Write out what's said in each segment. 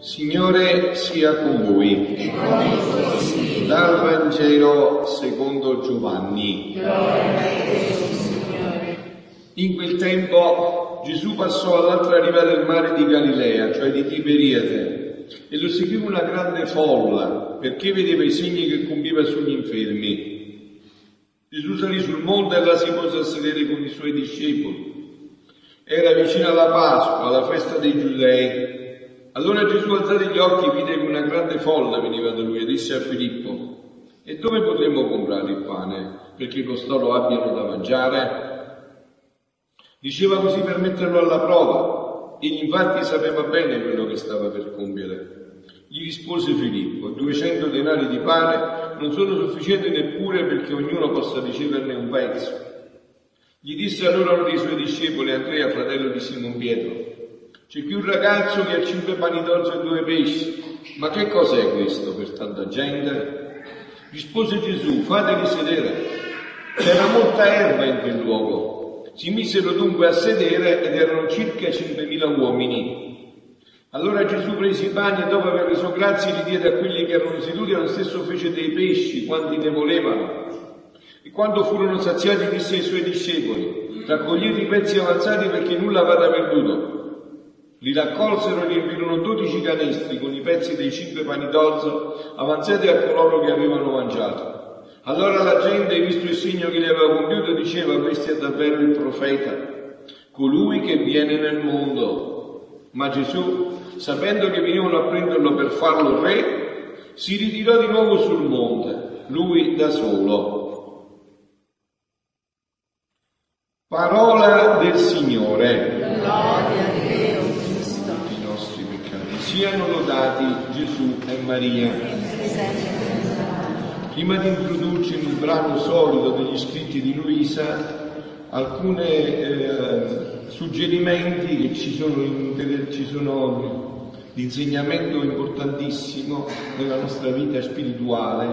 Signore sia con voi. Dal Vangelo secondo Giovanni. In quel tempo Gesù passò all'altra riva del mare di Galilea, cioè di Tiberiade, e lo seguiva una grande folla perché vedeva i segni che compiva sugli infermi. Gesù salì sul monte e là si pose a sedere con i suoi discepoli. Era vicino alla Pasqua, alla festa dei Giudei. Allora Gesù alzati gli occhi vide che una grande folla veniva da lui e disse a Filippo, e dove potremmo comprare il pane perché costoro abbiano da mangiare? Diceva così per metterlo alla prova. Egli infatti sapeva bene quello che stava per compiere. Gli rispose Filippo, 200 denari di pane non sono sufficienti neppure perché ognuno possa riceverne un pezzo. Gli disse allora uno dei suoi discepoli, Andrea, fratello di Simon Pietro, c'è qui un ragazzo che ha cinque pani d'orzo e due pesci. Ma che cos'è questo per tanta gente? Rispose Gesù, fateli sedere. C'era molta erba in quel luogo. Si misero dunque a sedere ed erano circa cinquemila uomini. Allora Gesù prese i pani e dopo aver reso grazie li diede a quelli che erano seduti, allo stesso fece dei pesci, quanti ne volevano. E quando furono saziati disse ai suoi discepoli, raccogliete i pezzi avanzati perché nulla vada perduto. Li raccolsero e riempirono dodici canestri con i pezzi dei cinque pani d'orzo avanzati a coloro che avevano mangiato. Allora la gente, visto il segno che gli aveva compiuto, diceva questo è davvero il profeta, colui che viene nel mondo. Ma Gesù, sapendo che venivano a prenderlo per farlo re, si ritirò di nuovo sul monte, lui da solo. Parola del Signore. Siano lodati Gesù e Maria. Prima di introdurci il brano solido degli scritti di Luisa, alcuni eh, suggerimenti che ci sono, in, ci sono di insegnamento importantissimo nella nostra vita spirituale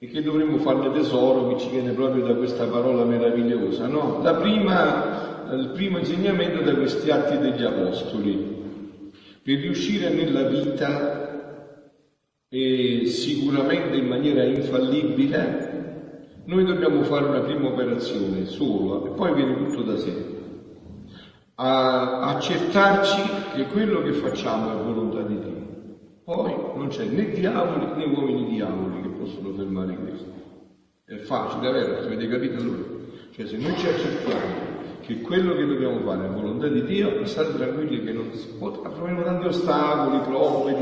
e che dovremmo farne tesoro che ci viene proprio da questa parola meravigliosa. No? La prima, il primo insegnamento da questi atti degli Apostoli. Per riuscire nella vita, e sicuramente in maniera infallibile, noi dobbiamo fare una prima operazione solo e poi viene tutto da sé. A accertarci che quello che facciamo è volontà di Dio. Poi non c'è né diavoli né uomini diavoli che possono fermare questo. È facile, è vero? Avete capito allora? Cioè se noi ci accertiamo che quello che dobbiamo fare è volontà di Dio, state tranquilli che non si può, troveremo tanti ostacoli, prove,